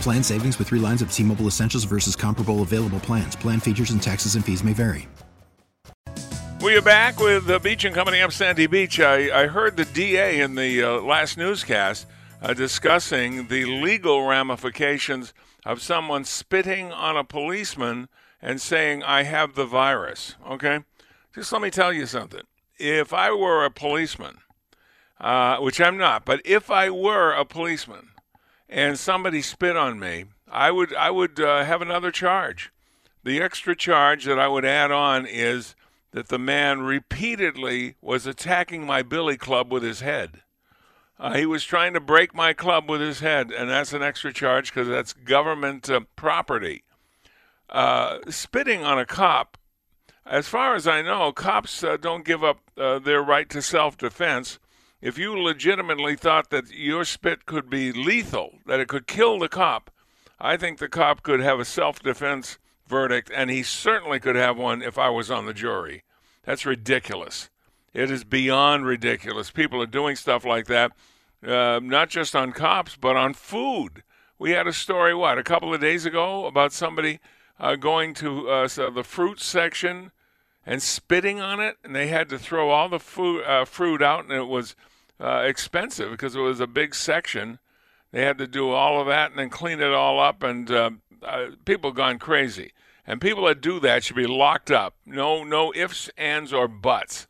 Plan savings with three lines of T Mobile Essentials versus comparable available plans. Plan features and taxes and fees may vary. We are back with the Beach and Company up Sandy Beach. I, I heard the DA in the uh, last newscast uh, discussing the legal ramifications of someone spitting on a policeman and saying, I have the virus. Okay? Just let me tell you something. If I were a policeman, uh, which I'm not, but if I were a policeman, and somebody spit on me, I would I would uh, have another charge. The extra charge that I would add on is that the man repeatedly was attacking my billy club with his head. Uh, he was trying to break my club with his head, and that's an extra charge because that's government uh, property. Uh, spitting on a cop, as far as I know, cops uh, don't give up uh, their right to self defense if you legitimately thought that your spit could be lethal, that it could kill the cop, I think the cop could have a self defense verdict, and he certainly could have one if I was on the jury. That's ridiculous. It is beyond ridiculous. People are doing stuff like that, uh, not just on cops, but on food. We had a story, what, a couple of days ago about somebody uh, going to uh, the fruit section and spitting on it, and they had to throw all the food, uh, fruit out, and it was uh, expensive because it was a big section. They had to do all of that and then clean it all up, and uh, uh, people gone crazy. And people that do that should be locked up. No, no ifs, ands, or buts.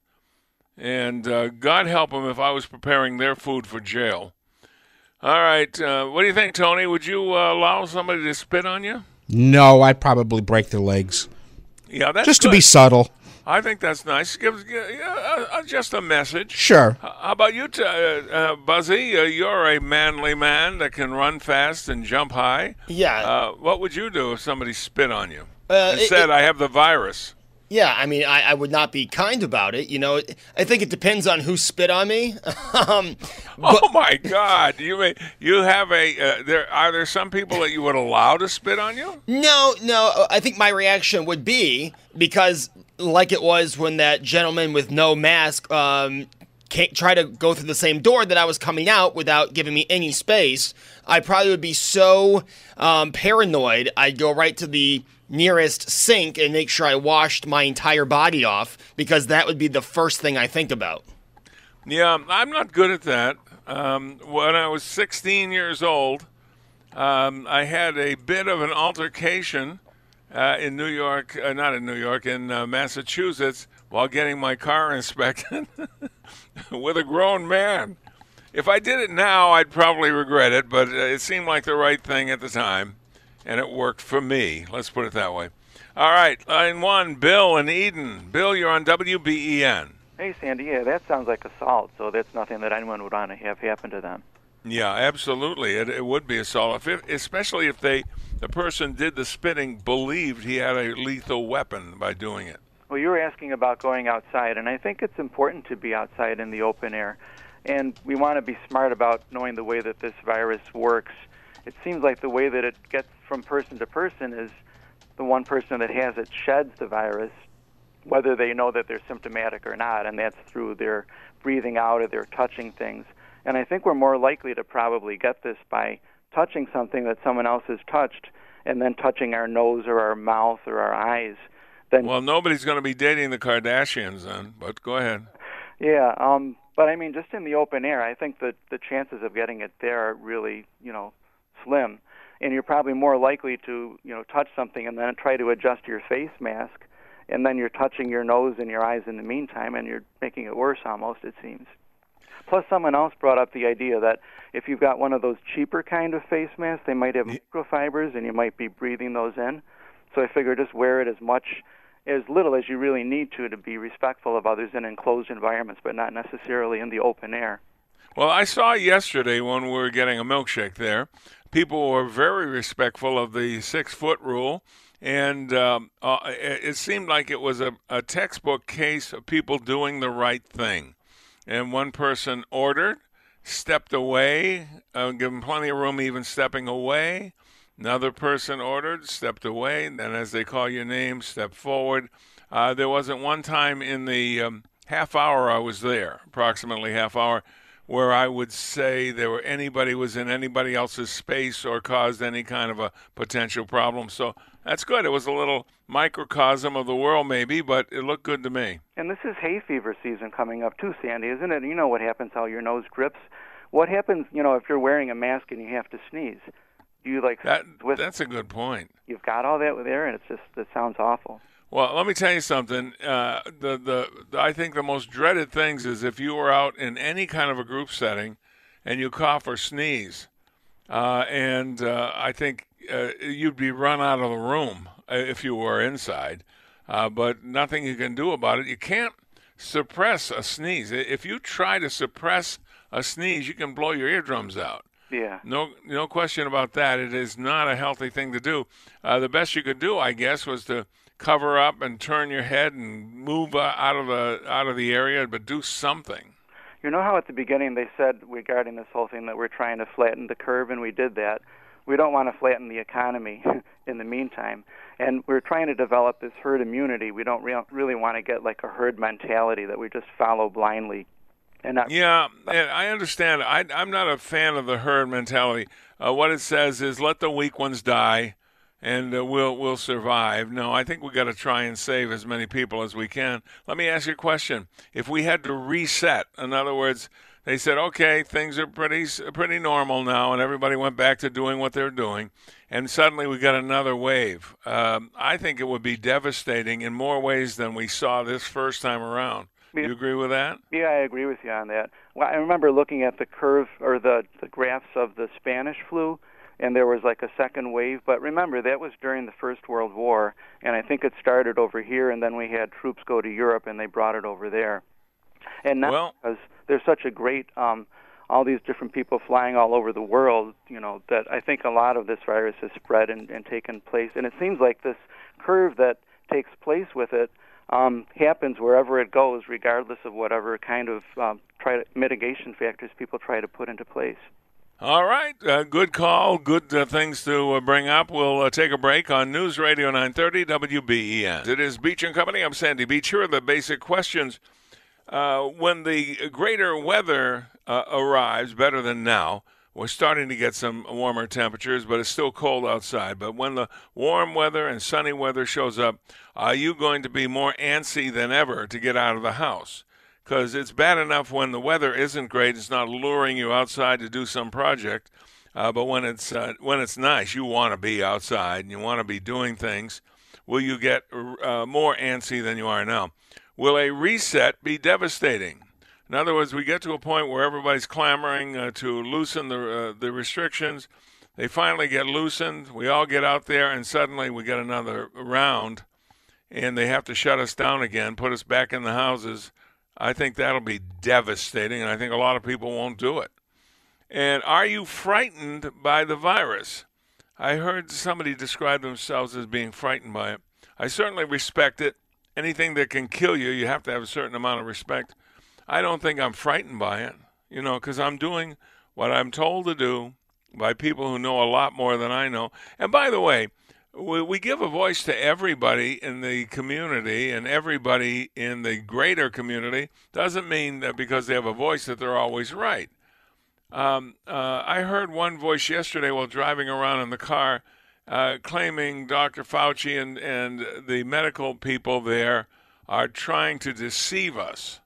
And uh, God help them if I was preparing their food for jail. All right, uh, what do you think, Tony? Would you uh, allow somebody to spit on you? No, I'd probably break their legs. Yeah, that's just good. to be subtle. I think that's nice. Give, uh, uh, just a message. Sure. How about you, t- uh, uh, Buzzy? Uh, you're a manly man that can run fast and jump high. Yeah. Uh, what would you do if somebody spit on you Uh, and it- said, it- "I have the virus"? Yeah, I mean, I, I would not be kind about it. You know, I think it depends on who spit on me. um, oh my God! You may, you have a uh, there are there some people that you would allow to spit on you? No, no. I think my reaction would be because, like it was when that gentleman with no mask um, try to go through the same door that I was coming out without giving me any space. I probably would be so um, paranoid. I'd go right to the nearest sink and make sure I washed my entire body off because that would be the first thing I think about. Yeah, I'm not good at that. Um, when I was 16 years old, um, I had a bit of an altercation uh, in New York, uh, not in New York, in uh, Massachusetts, while getting my car inspected with a grown man. If I did it now, I'd probably regret it, but uh, it seemed like the right thing at the time, and it worked for me. Let's put it that way. All right, line one, Bill in Eden. Bill, you're on WBEN. Hey, Sandy, yeah, that sounds like assault, so that's nothing that anyone would want to have happen to them. Yeah, absolutely. It, it would be assault, if, especially if they, the person did the spitting, believed he had a lethal weapon by doing it. Well, you were asking about going outside, and I think it's important to be outside in the open air. And we want to be smart about knowing the way that this virus works. It seems like the way that it gets from person to person is the one person that has it sheds the virus, whether they know that they're symptomatic or not, and that's through their breathing out or their touching things. And I think we're more likely to probably get this by touching something that someone else has touched and then touching our nose or our mouth or our eyes. Then Well, nobody's going to be dating the Kardashians then, but go ahead. Yeah, um, but I mean, just in the open air, I think that the chances of getting it there are really, you know, slim, and you're probably more likely to you know touch something and then try to adjust your face mask, and then you're touching your nose and your eyes in the meantime, and you're making it worse almost. It seems. Plus, someone else brought up the idea that if you've got one of those cheaper kind of face masks, they might have microfibers, and you might be breathing those in. So I figure just wear it as much, as little as you really need to, to be respectful of others in enclosed environments, but not necessarily in the open air. Well, I saw yesterday when we were getting a milkshake there, people were very respectful of the six foot rule. And um, uh, it seemed like it was a, a textbook case of people doing the right thing and one person ordered, stepped away, uh, given plenty of room, even stepping away. Another person ordered, stepped away, then as they call your name, step forward. Uh, there wasn't one time in the um, half hour I was there, approximately half hour, where I would say there were anybody was in anybody else's space or caused any kind of a potential problem. So that's good. It was a little microcosm of the world, maybe, but it looked good to me. And this is hay fever season coming up too, Sandy, isn't it? You know what happens? How your nose drips. What happens? You know, if you're wearing a mask and you have to sneeze, do you like that? That's a good point. You've got all that there, and it's just it sounds awful. Well, let me tell you something. Uh, the, the the I think the most dreaded things is if you are out in any kind of a group setting, and you cough or sneeze, uh, and uh, I think uh, you'd be run out of the room uh, if you were inside. Uh, but nothing you can do about it. You can't suppress a sneeze. If you try to suppress a sneeze, you can blow your eardrums out. Yeah. No, no question about that. It is not a healthy thing to do. Uh, the best you could do, I guess, was to cover up and turn your head and move uh, out of the out of the area, but do something. You know how at the beginning they said regarding this whole thing that we're trying to flatten the curve, and we did that we don't want to flatten the economy in the meantime. And we're trying to develop this herd immunity. We don't re- really want to get like a herd mentality that we just follow blindly. And not yeah, I understand. I, I'm not a fan of the herd mentality. Uh, what it says is let the weak ones die, and uh, we'll we'll survive. No, I think we got to try and save as many people as we can. Let me ask you a question: If we had to reset, in other words, they said, okay, things are pretty pretty normal now, and everybody went back to doing what they're doing. And suddenly we got another wave. Um, I think it would be devastating in more ways than we saw this first time around. Do you agree with that? Yeah, I agree with you on that. Well, I remember looking at the curve or the, the graphs of the Spanish flu, and there was like a second wave. But remember, that was during the First World War, and I think it started over here, and then we had troops go to Europe, and they brought it over there. And now, well, because there's such a great um, all these different people flying all over the world, you know, that I think a lot of this virus has spread and, and taken place. And it seems like this curve that takes place with it um, happens wherever it goes, regardless of whatever kind of um, try to, mitigation factors people try to put into place. All right, uh, good call. Good uh, things to uh, bring up. We'll uh, take a break on News Radio 930 WBEN. It is Beach and Company. I'm Sandy Beach. Here are the basic questions uh, when the greater weather uh, arrives, better than now, we're starting to get some warmer temperatures, but it's still cold outside. But when the warm weather and sunny weather shows up, are you going to be more antsy than ever to get out of the house? Because it's bad enough when the weather isn't great; it's not luring you outside to do some project. Uh, but when it's uh, when it's nice, you want to be outside and you want to be doing things. Will you get uh, more antsy than you are now? Will a reset be devastating? In other words, we get to a point where everybody's clamoring uh, to loosen the uh, the restrictions. They finally get loosened. We all get out there, and suddenly we get another round, and they have to shut us down again, put us back in the houses. I think that'll be devastating, and I think a lot of people won't do it. And are you frightened by the virus? I heard somebody describe themselves as being frightened by it. I certainly respect it anything that can kill you, you have to have a certain amount of respect. I don't think I'm frightened by it, you know, because I'm doing what I'm told to do by people who know a lot more than I know. And by the way, we, we give a voice to everybody in the community and everybody in the greater community. Doesn't mean that because they have a voice that they're always right. Um, uh, I heard one voice yesterday while driving around in the car uh, claiming Dr. Fauci and, and the medical people there are trying to deceive us,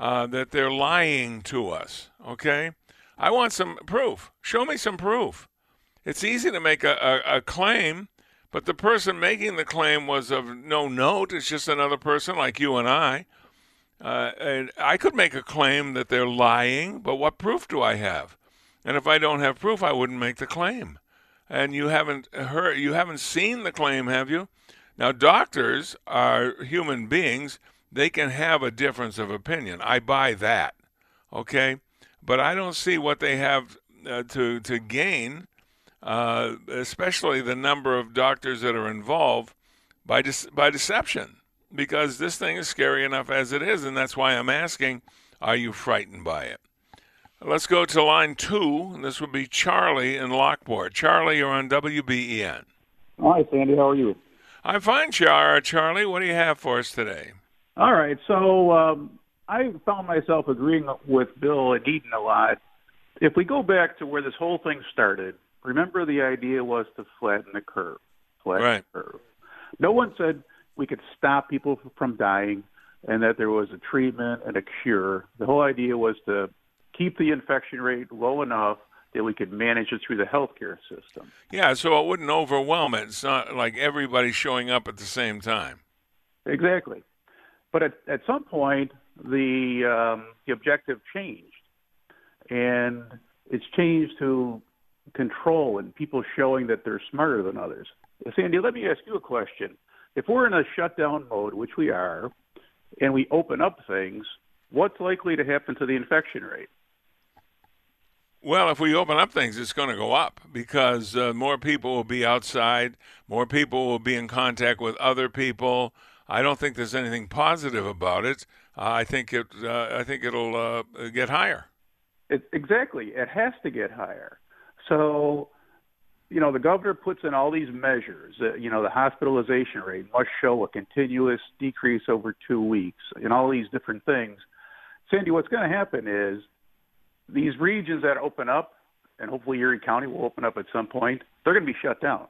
uh, that they're lying to us. Okay? I want some proof. Show me some proof. it's easy to make a, a, a claim, but the person making the claim was of no note. It's just another person like you and I. Uh, and I could make a claim that they're lying, but what proof do I have? And if I don't have proof, I wouldn't make the claim. And you haven't heard, you haven't seen the claim, have you? Now, doctors are human beings. They can have a difference of opinion. I buy that, okay? But I don't see what they have uh, to to gain, uh, especially the number of doctors that are involved by de- by deception because this thing is scary enough as it is, and that's why I'm asking, are you frightened by it? Let's go to line two. This would be Charlie in Lockport. Charlie, you're on WBEN. Hi, Sandy. How are you? I'm fine, Char. Charlie. What do you have for us today? All right. So um, I found myself agreeing with Bill and Eden a lot. If we go back to where this whole thing started, remember the idea was to flatten the curve. Flatten right. the curve. No one said we could stop people from dying and that there was a treatment and a cure. The whole idea was to keep the infection rate low enough that we could manage it through the healthcare system. Yeah, so it wouldn't overwhelm it. It's not like everybody showing up at the same time. Exactly. But at, at some point, the um, the objective changed, and it's changed to control and people showing that they're smarter than others. Sandy, let me ask you a question if we're in a shutdown mode, which we are, and we open up things, what's likely to happen to the infection rate? Well, if we open up things, it's going to go up because uh, more people will be outside, more people will be in contact with other people. I don't think there's anything positive about it. Uh, I think it. Uh, I think it'll uh, get higher. It, exactly, it has to get higher. So you know, the governor puts in all these measures. Uh, you know, the hospitalization rate must show a continuous decrease over two weeks, and all these different things. Sandy, what's going to happen is these regions that open up, and hopefully Erie County will open up at some point. They're going to be shut down.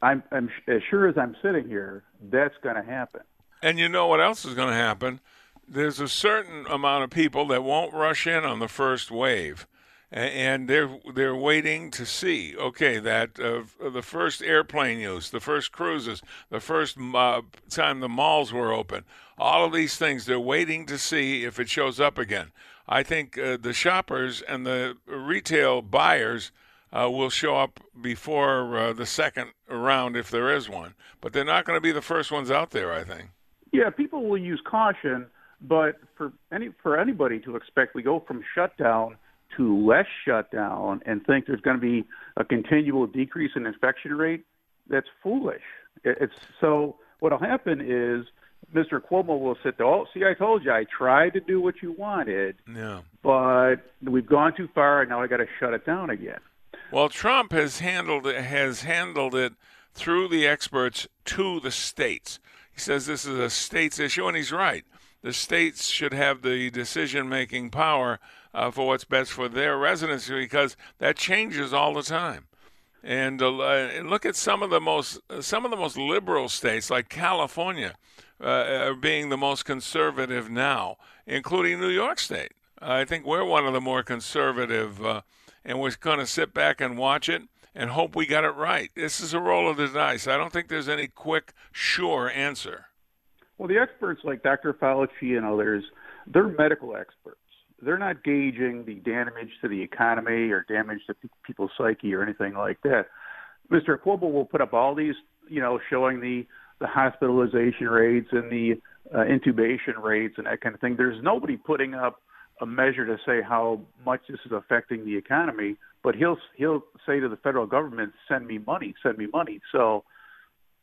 I'm, I'm as sure as I'm sitting here, that's going to happen. And you know what else is going to happen? There's a certain amount of people that won't rush in on the first wave and they're they're waiting to see. Okay, that uh, the first airplane use, the first cruises, the first uh, time the malls were open, all of these things they're waiting to see if it shows up again. I think uh, the shoppers and the retail buyers uh, will show up before uh, the second round if there is one, but they're not going to be the first ones out there. I think. Yeah, people will use caution, but for any for anybody to expect we go from shutdown to less shutdown and think there's going to be a continual decrease in infection rate, that's foolish. It's so what'll happen is Mr. Cuomo will sit there. Oh, see, I told you, I tried to do what you wanted, yeah. but we've gone too far, and now I got to shut it down again. Well, Trump has handled it, has handled it through the experts to the states. He says this is a states issue, and he's right. The states should have the decision-making power uh, for what's best for their residents because that changes all the time. And, uh, and look at some of the most some of the most liberal states like California uh, are being the most conservative now, including New York State. I think we're one of the more conservative, uh, and we're going to sit back and watch it and hope we got it right. This is a roll of the dice. I don't think there's any quick, sure answer. Well, the experts like Dr. Fauci and others, they're medical experts they're not gauging the damage to the economy or damage to people's psyche or anything like that. Mr. Cuomo will put up all these, you know, showing the the hospitalization rates and the uh, intubation rates and that kind of thing. There's nobody putting up a measure to say how much this is affecting the economy, but he'll he'll say to the federal government, "Send me money, send me money." So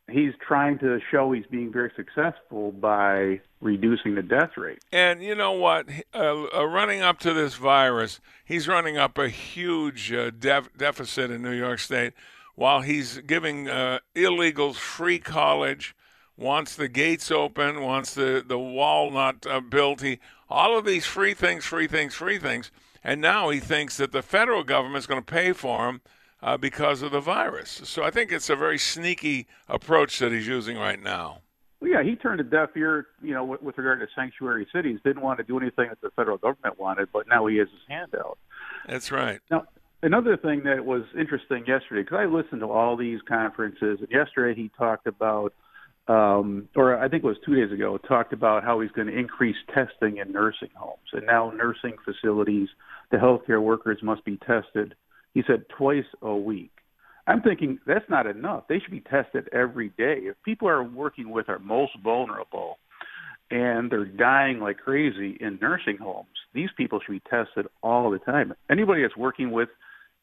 he's trying to show he's being very successful by reducing the death rate. And you know what? Uh, uh, running up to this virus, he's running up a huge uh, def- deficit in New York State while he's giving uh, illegals free college, wants the gates open, wants the, the wall not uh, built. He, all of these free things, free things, free things. And now he thinks that the federal government is going to pay for him uh, because of the virus. So I think it's a very sneaky approach that he's using right now. Well, yeah, he turned a deaf ear, you know, with, with regard to sanctuary cities. Didn't want to do anything that the federal government wanted, but now he has his hand out. That's right. Now, another thing that was interesting yesterday, because I listened to all these conferences, and yesterday he talked about, um, or I think it was two days ago, talked about how he's going to increase testing in nursing homes, and now nursing facilities, the healthcare workers must be tested. He said twice a week. I'm thinking that's not enough. They should be tested every day. If people are working with our most vulnerable and they're dying like crazy in nursing homes, these people should be tested all the time. Anybody that's working with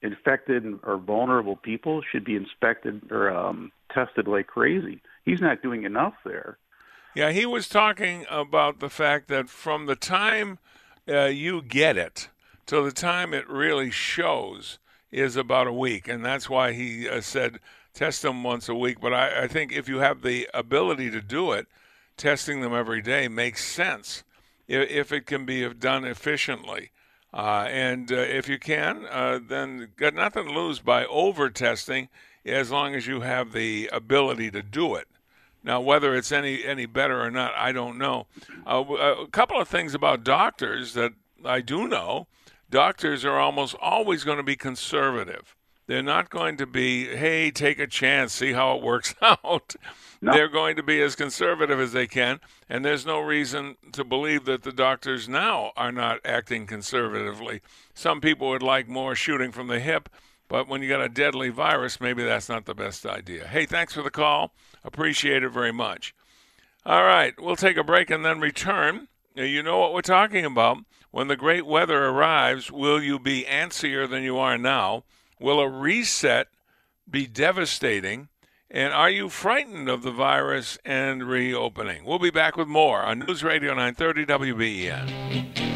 infected or vulnerable people should be inspected or um, tested like crazy. He's not doing enough there. Yeah, he was talking about the fact that from the time uh, you get it till the time it really shows is about a week, and that's why he uh, said test them once a week. But I, I think if you have the ability to do it, testing them every day makes sense if, if it can be done efficiently. Uh, and uh, if you can, uh, then got nothing to lose by over testing as long as you have the ability to do it. Now, whether it's any any better or not, I don't know. Uh, a couple of things about doctors that I do know: doctors are almost always going to be conservative. They're not going to be, hey, take a chance, see how it works out. No. They're going to be as conservative as they can, and there's no reason to believe that the doctors now are not acting conservatively. Some people would like more shooting from the hip, but when you got a deadly virus, maybe that's not the best idea. Hey, thanks for the call. Appreciate it very much. All right, we'll take a break and then return. You know what we're talking about. When the great weather arrives, will you be antsier than you are now? Will a reset be devastating? And are you frightened of the virus and reopening? We'll be back with more on News Radio 930 WBEN.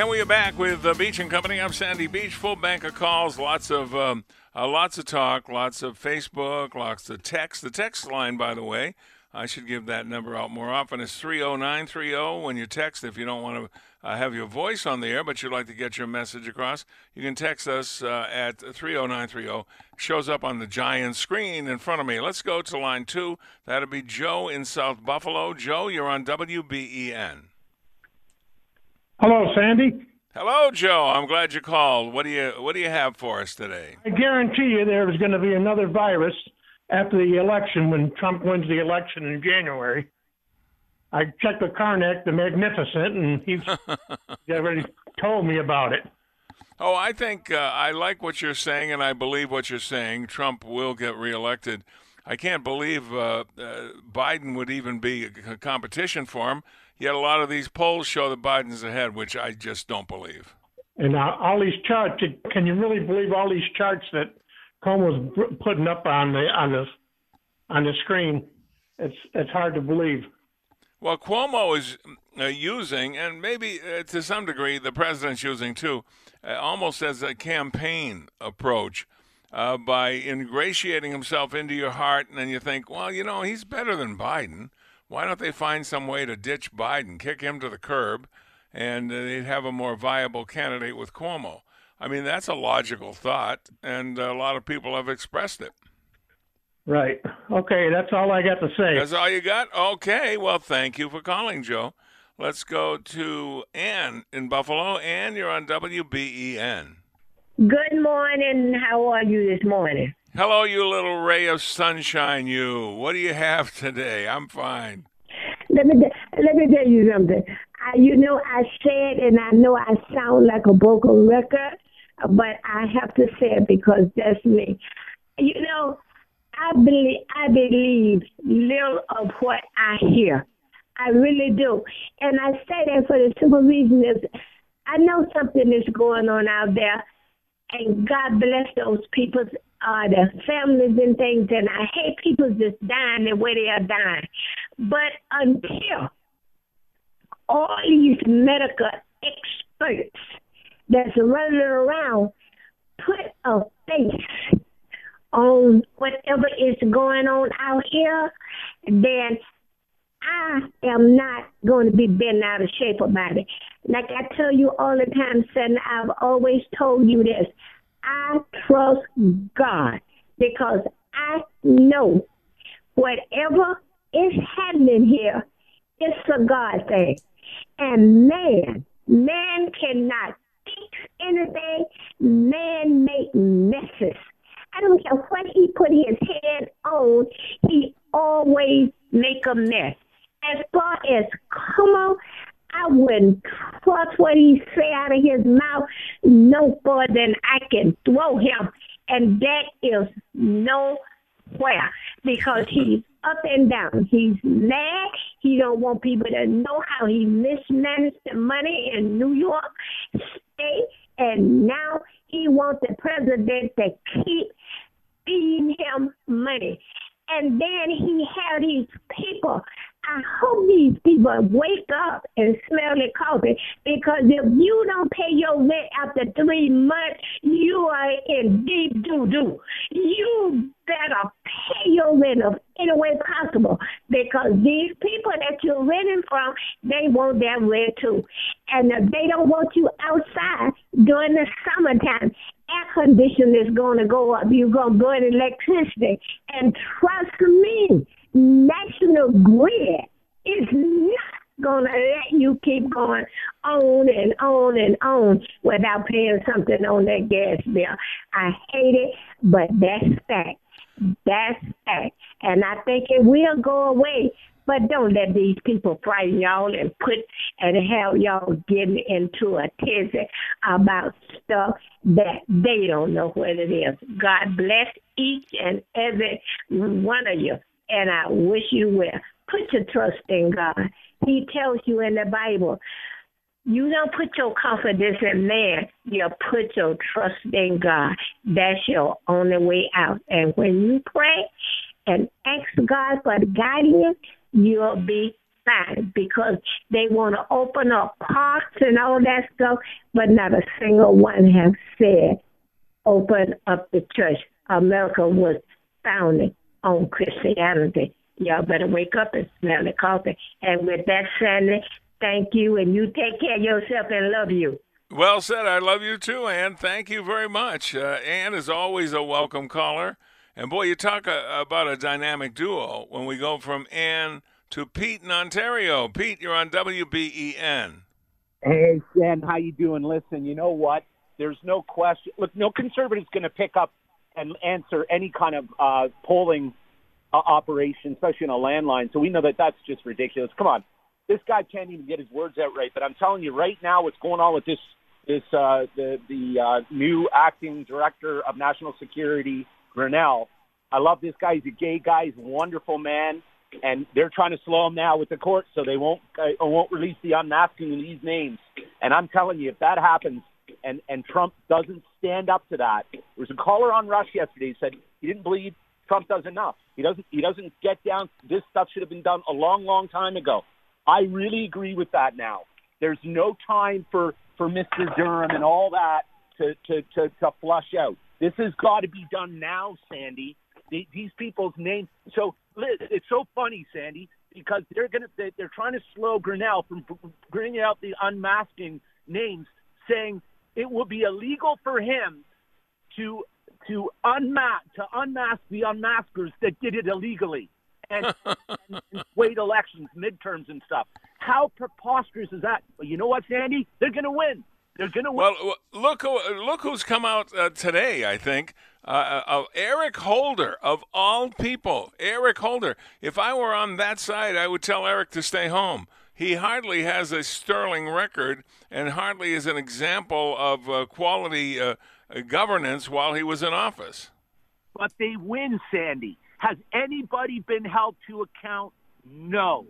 And we are back with uh, Beach and Company. I'm Sandy Beach. Full bank of calls, lots of um, uh, lots of talk, lots of Facebook, lots of text. The text line, by the way, I should give that number out more often. It's 30930 when you text. If you don't want to uh, have your voice on the air, but you'd like to get your message across, you can text us uh, at 30930. Shows up on the giant screen in front of me. Let's go to line two. That'll be Joe in South Buffalo. Joe, you're on WBEN. Hello, Sandy. Hello, Joe. I'm glad you called. What do you What do you have for us today? I guarantee you, there's going to be another virus after the election when Trump wins the election in January. I checked with Carnac, the Magnificent, and he's already told me about it. Oh, I think uh, I like what you're saying, and I believe what you're saying. Trump will get reelected. I can't believe uh, uh, Biden would even be a competition for him. Yet a lot of these polls show that Biden's ahead, which I just don't believe. And uh, all these charts, can you really believe all these charts that Cuomo's putting up on the on the on the screen? It's it's hard to believe. Well, Cuomo is uh, using, and maybe uh, to some degree the president's using too, uh, almost as a campaign approach. uh, by ingratiating himself into your heart, and then you think, well, you know, he's better than Biden. Why don't they find some way to ditch Biden, kick him to the curb, and uh, they'd have a more viable candidate with Cuomo? I mean, that's a logical thought, and a lot of people have expressed it. Right. Okay, that's all I got to say. That's all you got? Okay. Well, thank you for calling, Joe. Let's go to Ann in Buffalo. Ann, you're on WBEN. Good morning. How are you this morning? Hello, you little ray of sunshine, you. What do you have today? I'm fine. Let me let me tell you something. I, you know, I said, and I know I sound like a broken record, but I have to say it because that's me. You know, I believe I believe little of what I hear. I really do, and I say that for the simple reason is I know something is going on out there and God bless those people, uh, their families and things. And I hate people just dying the way they are dying. But until all these medical experts that's running around put a face on whatever is going on out here, then I am not going to be bent out of shape about it. Like I tell you all the time, son, I've always told you this. I trust God because I know whatever is happening here, it's a God thing. And man, man cannot fix anything. Man make messes. I don't care what he put his hand on, he always make a mess. As far as come on, I wouldn't trust what he say out of his mouth no more than I can throw him. And that is nowhere because he's up and down. He's mad. He don't want people to know how he mismanaged the money in New York State. And now he wants the president to keep feeding him money. And then he had these people I hope these people wake up and smell the coffee because if you don't pay your rent after three months, you are in deep doo doo. You better pay your rent of any way possible because these people that you're renting from, they want their rent too. And if they don't want you outside during the summertime, air conditioning is going to go up. You're going to burn electricity. And trust me, National Grid is not going to let you keep going on and on and on without paying something on that gas bill. I hate it, but that's fact. That's fact. And I think it will go away. But don't let these people frighten y'all and put and have y'all getting into a tizzy about stuff that they don't know what it is. God bless each and every one of you and I wish you well. Put your trust in God. He tells you in the Bible, you don't put your confidence in man, you put your trust in God. That's your only way out. And when you pray and ask God for guidance, you'll be fine because they want to open up parks and all that stuff, but not a single one has said, open up the church. America was founded on Christianity. Y'all better wake up and smell the coffee. And with that, Sandy, thank you, and you take care of yourself and love you. Well said. I love you too, Ann. Thank you very much. Uh, Ann is always a welcome caller. And boy, you talk uh, about a dynamic duo when we go from Ann to Pete in Ontario. Pete, you're on WBEN. Hey, Sam, how you doing? Listen, you know what? There's no question. Look, no conservative's going to pick up and answer any kind of uh, polling uh, operation, especially in a landline. So we know that that's just ridiculous. Come on, this guy can't even get his words out right. But I'm telling you right now, what's going on with this this uh, the the uh, new acting director of national security, Grenell. I love this guy. He's a gay guy. He's a wonderful man, and they're trying to slow him now with the court, so they won't uh, won't release the unmasking of these names. And I'm telling you, if that happens, and and Trump doesn't stand up to that. There was a caller on Rush yesterday who said he didn't believe Trump does enough. He doesn't he doesn't get down. This stuff should have been done a long, long time ago. I really agree with that now. There's no time for for Mr. Durham and all that to to to, to flush out. This has got to be done now, Sandy. The- These people's names. So it's so funny, Sandy, because they're gonna they- they're trying to slow Grenell from bringing out the unmasking names, saying it will be illegal for him to to unmask to unmask the unmaskers that did it illegally and, and, and swayed elections, midterms, and stuff. How preposterous is that? Well, you know what, Sandy? They're going to win. They're going to win. Well, look who look who's come out uh, today. I think uh, uh, Eric Holder of all people. Eric Holder. If I were on that side, I would tell Eric to stay home. He hardly has a sterling record, and hardly is an example of uh, quality uh, governance while he was in office. but they win, Sandy. Has anybody been held to account? No.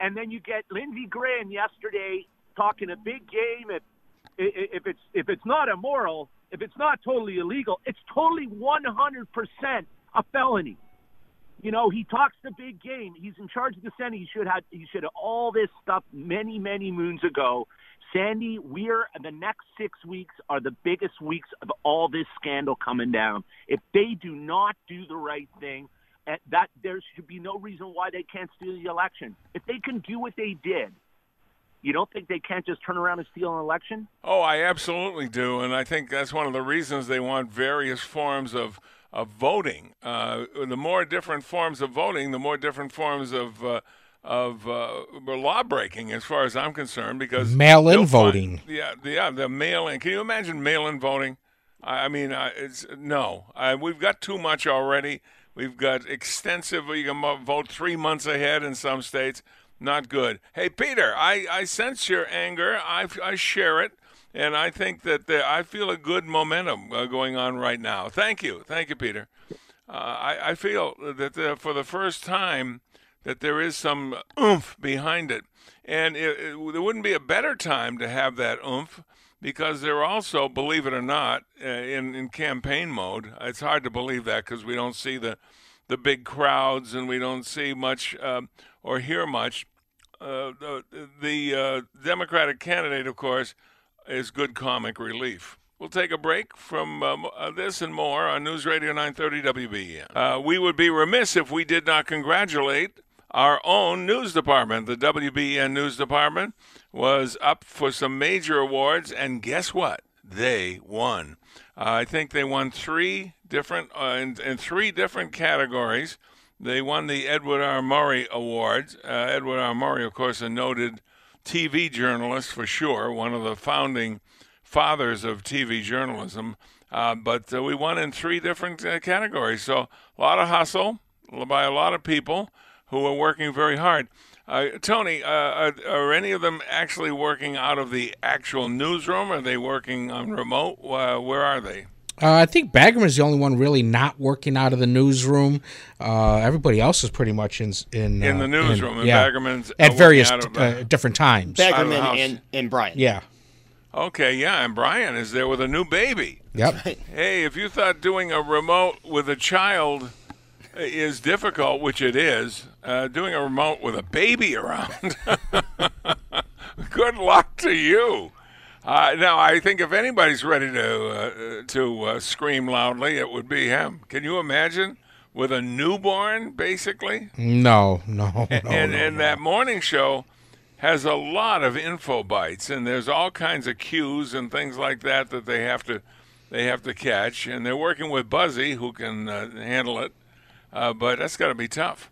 And then you get Lindsey Graham yesterday talking a big game. If if it's if it's not immoral, if it's not totally illegal, it's totally 100% a felony. You know, he talks the big game. He's in charge of the Senate. He should have he should have all this stuff many many moons ago. Sandy, we're the next six weeks are the biggest weeks of all this scandal coming down. If they do not do the right thing, eh, that there should be no reason why they can't steal the election. If they can do what they did, you don't think they can't just turn around and steal an election? Oh, I absolutely do, and I think that's one of the reasons they want various forms of of voting. Uh, the more different forms of voting, the more different forms of uh, of uh, law breaking, as far as I'm concerned, because Mail-in they'll find- voting. yeah, yeah, the mail-in. Can you imagine mail-in voting? I I mean, uh, it's no. Uh, we've got too much already. We've got extensive. You can vote three months ahead in some states. Not good. Hey, Peter, I, I sense your anger. I, I share it, and I think that I feel a good momentum uh, going on right now. Thank you, thank you, Peter. Uh, I, I feel that uh, for the first time that there is some oomph behind it, and it, it, there wouldn't be a better time to have that oomph because they're also, believe it or not, uh, in in campaign mode. It's hard to believe that because we don't see the the big crowds and we don't see much um, or hear much. Uh, the the uh, Democratic candidate, of course, is good comic relief. We'll take a break from um, uh, this and more on News Radio 930 WBEN. Uh, we would be remiss if we did not congratulate our own news department. The WBEN News Department was up for some major awards, and guess what? They won. Uh, I think they won three different uh, in, in three different categories. They won the Edward R. Murrow Awards. Uh, Edward R. Murrow, of course, a noted TV journalist for sure, one of the founding fathers of TV journalism. Uh, but uh, we won in three different uh, categories. So a lot of hustle by a lot of people who are working very hard. Uh, Tony, uh, are, are any of them actually working out of the actual newsroom? Are they working on remote? Where are they? Uh, I think Baggerman is the only one really not working out of the newsroom. Uh, everybody else is pretty much in in, In uh, the newsroom, and yeah, Baggerman's, uh, at various out of, uh, uh, different times. Out Baggerman and, and Brian. Yeah. Okay, yeah, and Brian is there with a new baby. Yep. Hey, if you thought doing a remote with a child is difficult, which it is, uh, doing a remote with a baby around, good luck to you. Uh, now, I think if anybody's ready to uh, to uh, scream loudly, it would be him. Can you imagine with a newborn, basically? No, no, no. and no, and no. that morning show has a lot of info bites and there's all kinds of cues and things like that that they have to they have to catch and they're working with Buzzy who can uh, handle it uh, but that's got to be tough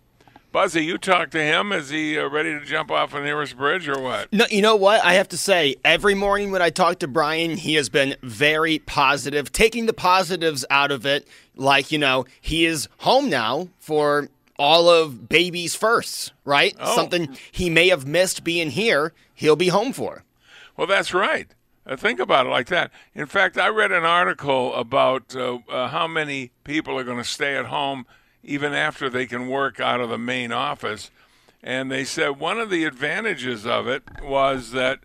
Buzzy you talked to him is he uh, ready to jump off the nearest bridge or what No, you know what? I have to say, every morning when I talk to Brian, he has been very positive, taking the positives out of it. Like, you know, he is home now for all of baby's firsts, right? Oh. Something he may have missed being here, he'll be home for. Well, that's right. Uh, think about it like that. In fact, I read an article about uh, uh, how many people are going to stay at home even after they can work out of the main office. And they said one of the advantages of it was that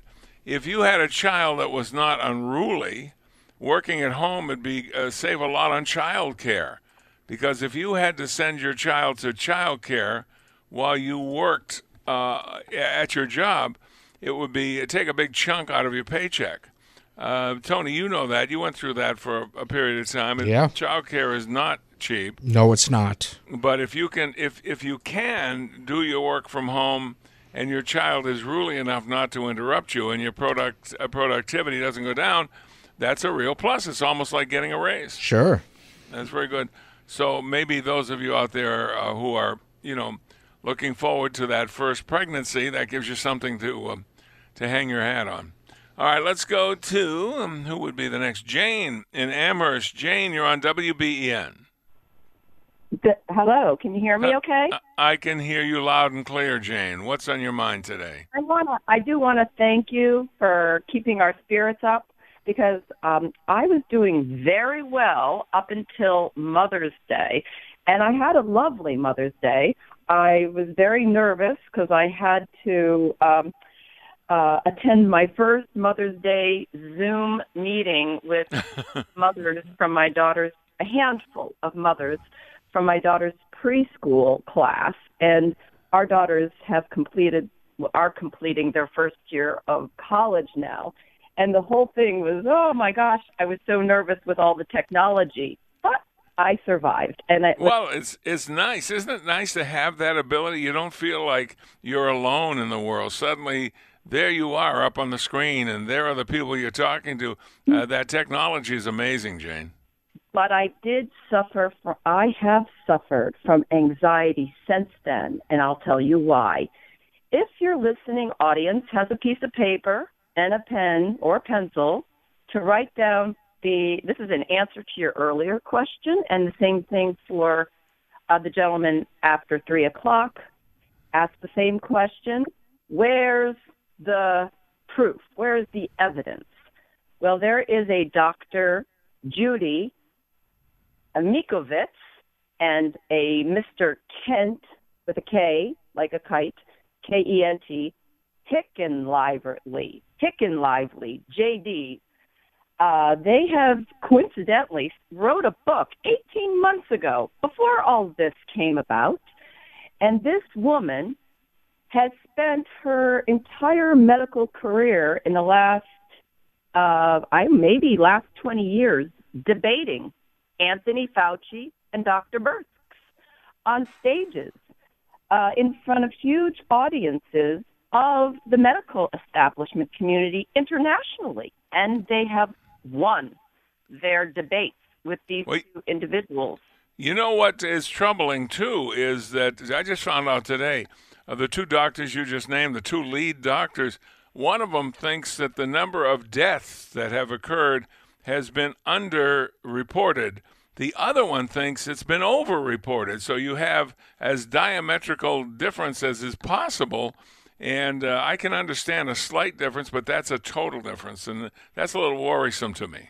if you had a child that was not unruly, working at home would be uh, save a lot on child care. Because if you had to send your child to child care while you worked uh, at your job, it would be take a big chunk out of your paycheck. Uh, Tony, you know that. You went through that for a, a period of time. And Yeah. Childcare is not cheap. No, it's not. But if you can, if if you can do your work from home, and your child is ruly enough not to interrupt you, and your product uh, productivity doesn't go down, that's a real plus. It's almost like getting a raise. Sure. That's very good. So maybe those of you out there uh, who are, you know, looking forward to that first pregnancy, that gives you something to um, to hang your hat on. All right, let's go to um, who would be the next? Jane in Amherst. Jane, you're on WBEN. D- Hello, can you hear me Uh, okay? I can hear you loud and clear, Jane. What's on your mind today? I want to I do want to thank you for keeping our spirits up because um I was doing very well up until Mother's Day and I had a lovely Mother's Day. I was very nervous because I had to um uh, attend my first Mother's Day Zoom meeting with mothers from my daughter's, a handful of mothers from my daughter's preschool class. And our daughters have completed, are completing their first year of college now. And the whole thing was, oh my gosh, I was so nervous with all the technology. But I survived. And I, Well, it's it's nice, isn't it? Nice to have that ability. You don't feel like you're alone in the world. Suddenly, there you are up on the screen, and there are the people you're talking to. Uh, that technology is amazing, Jane. But I did suffer I have suffered from anxiety since then, and I'll tell you why. If your listening audience has a piece of paper and a pen or pencil to write down the, this is an answer to your earlier question, and the same thing for uh, the gentleman after three o'clock. Ask the same question. Where's the proof? Where's the evidence? Well, there is a Dr. Judy Mikovits and a Mr. Kent with a K, like a kite, K E N T, Heckenlively, Hicken Lively, JD. Uh, they have coincidentally wrote a book 18 months ago before all this came about. And this woman has spent her entire medical career in the last, uh, I maybe last 20 years debating Anthony Fauci and Dr. Birx on stages uh, in front of huge audiences of the medical establishment community internationally. And they have won their debates with these two individuals. You know what is troubling too is that I just found out today of the two doctors you just named, the two lead doctors. One of them thinks that the number of deaths that have occurred has been underreported. The other one thinks it's been overreported. So you have as diametrical difference as is possible. And uh, I can understand a slight difference, but that's a total difference. And that's a little worrisome to me.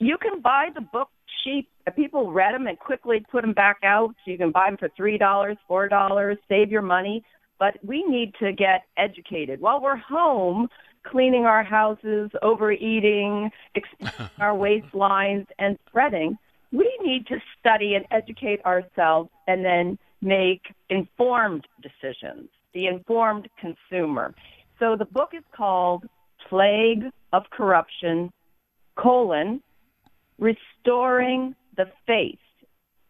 You can buy the book cheap. People read them and quickly put them back out. You can buy them for three dollars, four dollars, save your money. But we need to get educated while we're home, cleaning our houses, overeating, expanding our waistlines, and spreading. We need to study and educate ourselves, and then make informed decisions. The informed consumer. So the book is called Plague of Corruption: colon restoring the faith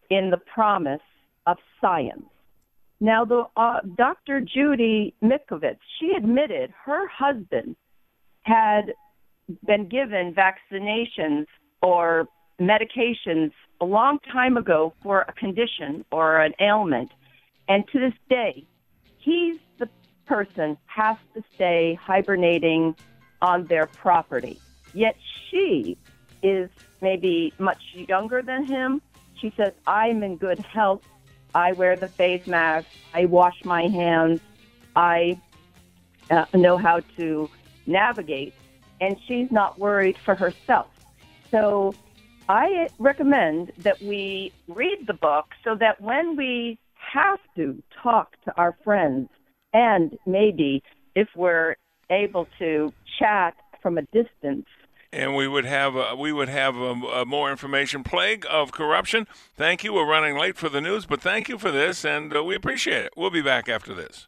in the promise of science. Now, the uh, Dr. Judy Mikovits, she admitted her husband had been given vaccinations or medications a long time ago for a condition or an ailment, and to this day, he's the person has to stay hibernating on their property. Yet she is maybe much younger than him. She says, I'm in good health. I wear the face mask. I wash my hands. I uh, know how to navigate. And she's not worried for herself. So I recommend that we read the book so that when we have to talk to our friends and maybe if we're able to chat from a distance and we would have we would have more information. Plague of corruption. Thank you. We're running late for the news, but thank you for this, and uh, we appreciate it. We'll be back after this.